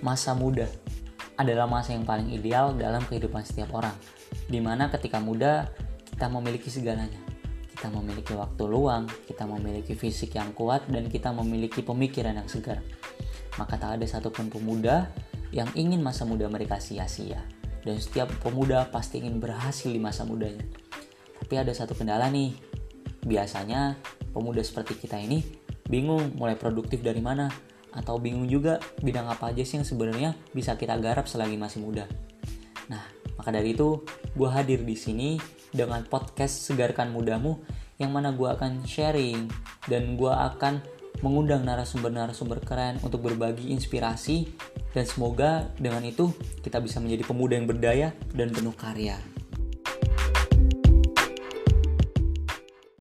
masa muda adalah masa yang paling ideal dalam kehidupan setiap orang. Di mana ketika muda, kita memiliki segalanya. Kita memiliki waktu luang, kita memiliki fisik yang kuat, dan kita memiliki pemikiran yang segar. Maka tak ada satupun pemuda yang ingin masa muda mereka sia-sia. Dan setiap pemuda pasti ingin berhasil di masa mudanya. Tapi ada satu kendala nih. Biasanya pemuda seperti kita ini bingung mulai produktif dari mana atau bingung juga bidang apa aja sih yang sebenarnya bisa kita garap selagi masih muda. Nah, maka dari itu gue hadir di sini dengan podcast Segarkan Mudamu yang mana gue akan sharing dan gue akan mengundang narasumber-narasumber keren untuk berbagi inspirasi dan semoga dengan itu kita bisa menjadi pemuda yang berdaya dan penuh karya.